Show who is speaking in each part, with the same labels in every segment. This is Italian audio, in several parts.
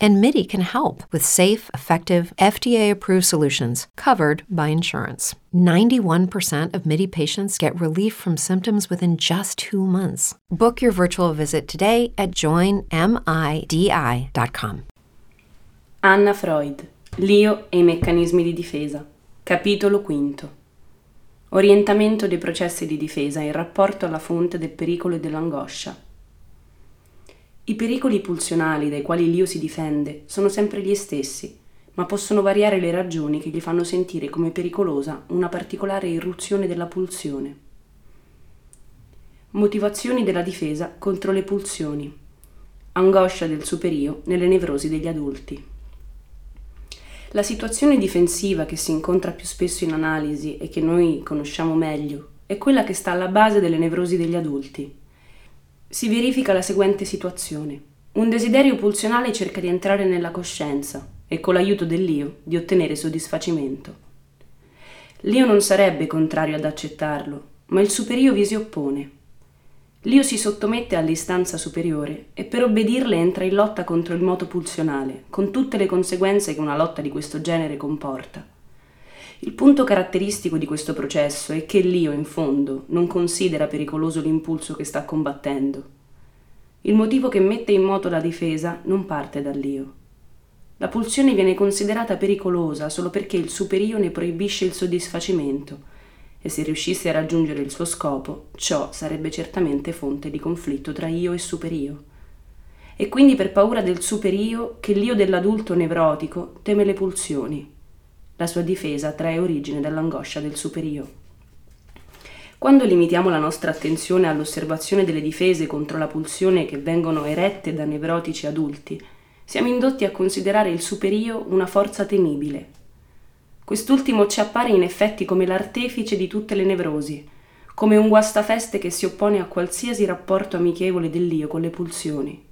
Speaker 1: And MIDI can help with safe, effective, FDA approved solutions covered by insurance. 91% of MIDI patients get relief from symptoms within just two months. Book your virtual visit today at joinmidi.com.
Speaker 2: Anna Freud, L'io e i meccanismi di difesa. Capitolo V. Orientamento dei processi di difesa in rapporto alla fonte del pericolo e dell'angoscia. I pericoli pulsionali dai quali l'io si difende sono sempre gli stessi, ma possono variare le ragioni che gli fanno sentire come pericolosa una particolare irruzione della pulsione. Motivazioni della difesa contro le pulsioni. Angoscia del superio nelle nevrosi degli adulti. La situazione difensiva che si incontra più spesso in analisi e che noi conosciamo meglio è quella che sta alla base delle nevrosi degli adulti. Si verifica la seguente situazione. Un desiderio pulsionale cerca di entrare nella coscienza e con l'aiuto dell'io di ottenere soddisfacimento. L'io non sarebbe contrario ad accettarlo, ma il superio vi si oppone. L'io si sottomette all'istanza superiore e per obbedirle entra in lotta contro il moto pulsionale, con tutte le conseguenze che una lotta di questo genere comporta. Il punto caratteristico di questo processo è che l'io, in fondo, non considera pericoloso l'impulso che sta combattendo. Il motivo che mette in moto la difesa non parte dall'io. La pulsione viene considerata pericolosa solo perché il superio ne proibisce il soddisfacimento e se riuscisse a raggiungere il suo scopo, ciò sarebbe certamente fonte di conflitto tra io e superio. E quindi per paura del superio che l'io dell'adulto nevrotico teme le pulsioni. La sua difesa trae origine dall'angoscia del superio. Quando limitiamo la nostra attenzione all'osservazione delle difese contro la pulsione che vengono erette da nevrotici adulti, siamo indotti a considerare il superio una forza temibile, Quest'ultimo ci appare in effetti come l'artefice di tutte le nevrosi, come un guastafeste che si oppone a qualsiasi rapporto amichevole dell'io con le pulsioni.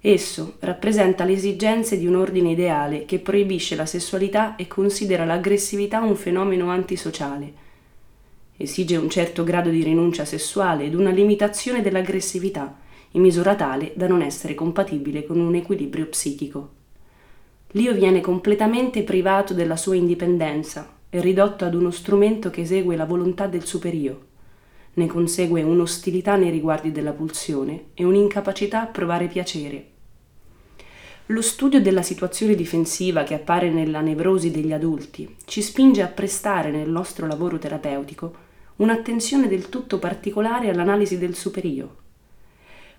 Speaker 2: Esso rappresenta le esigenze di un ordine ideale che proibisce la sessualità e considera l'aggressività un fenomeno antisociale. Esige un certo grado di rinuncia sessuale ed una limitazione dell'aggressività, in misura tale da non essere compatibile con un equilibrio psichico. L'io viene completamente privato della sua indipendenza e ridotto ad uno strumento che esegue la volontà del superio. Ne consegue un'ostilità nei riguardi della pulsione e un'incapacità a provare piacere. Lo studio della situazione difensiva che appare nella nevrosi degli adulti ci spinge a prestare nel nostro lavoro terapeutico un'attenzione del tutto particolare all'analisi del superio.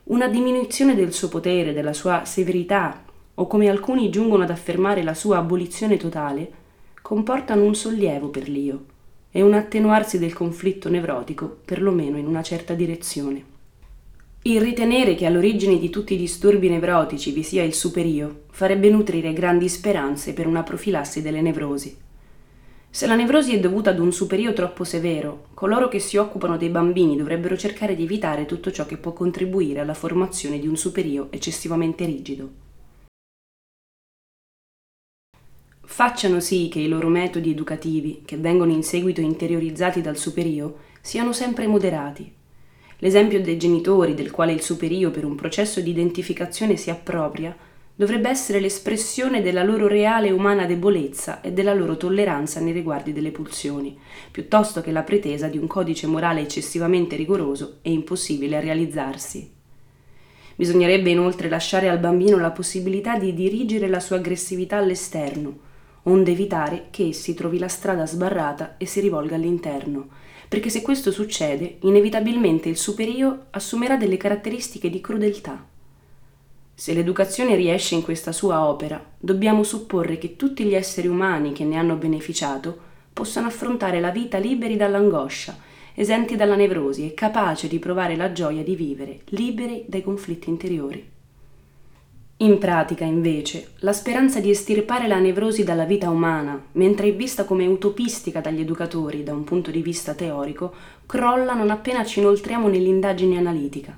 Speaker 2: Una diminuzione del suo potere, della sua severità o come alcuni giungono ad affermare la sua abolizione totale, comportano un sollievo per l'io e un attenuarsi del conflitto nevrotico, perlomeno in una certa direzione. Il ritenere che all'origine di tutti i disturbi nevrotici vi sia il superio farebbe nutrire grandi speranze per una profilassi delle nevrosi. Se la nevrosi è dovuta ad un superio troppo severo, coloro che si occupano dei bambini dovrebbero cercare di evitare tutto ciò che può contribuire alla formazione di un superio eccessivamente rigido. Facciano sì che i loro metodi educativi, che vengono in seguito interiorizzati dal superio, siano sempre moderati. L'esempio dei genitori, del quale il superio per un processo di identificazione si appropria, dovrebbe essere l'espressione della loro reale umana debolezza e della loro tolleranza nei riguardi delle pulsioni, piuttosto che la pretesa di un codice morale eccessivamente rigoroso e impossibile a realizzarsi. Bisognerebbe inoltre lasciare al bambino la possibilità di dirigere la sua aggressività all'esterno, onde evitare che essi trovi la strada sbarrata e si rivolga all'interno, perché se questo succede, inevitabilmente il superio assumerà delle caratteristiche di crudeltà. Se l'educazione riesce in questa sua opera, dobbiamo supporre che tutti gli esseri umani che ne hanno beneficiato possano affrontare la vita liberi dall'angoscia, esenti dalla nevrosi e capaci di provare la gioia di vivere liberi dai conflitti interiori. In pratica, invece, la speranza di estirpare la nevrosi dalla vita umana, mentre è vista come utopistica dagli educatori da un punto di vista teorico, crolla non appena ci inoltriamo nell'indagine analitica.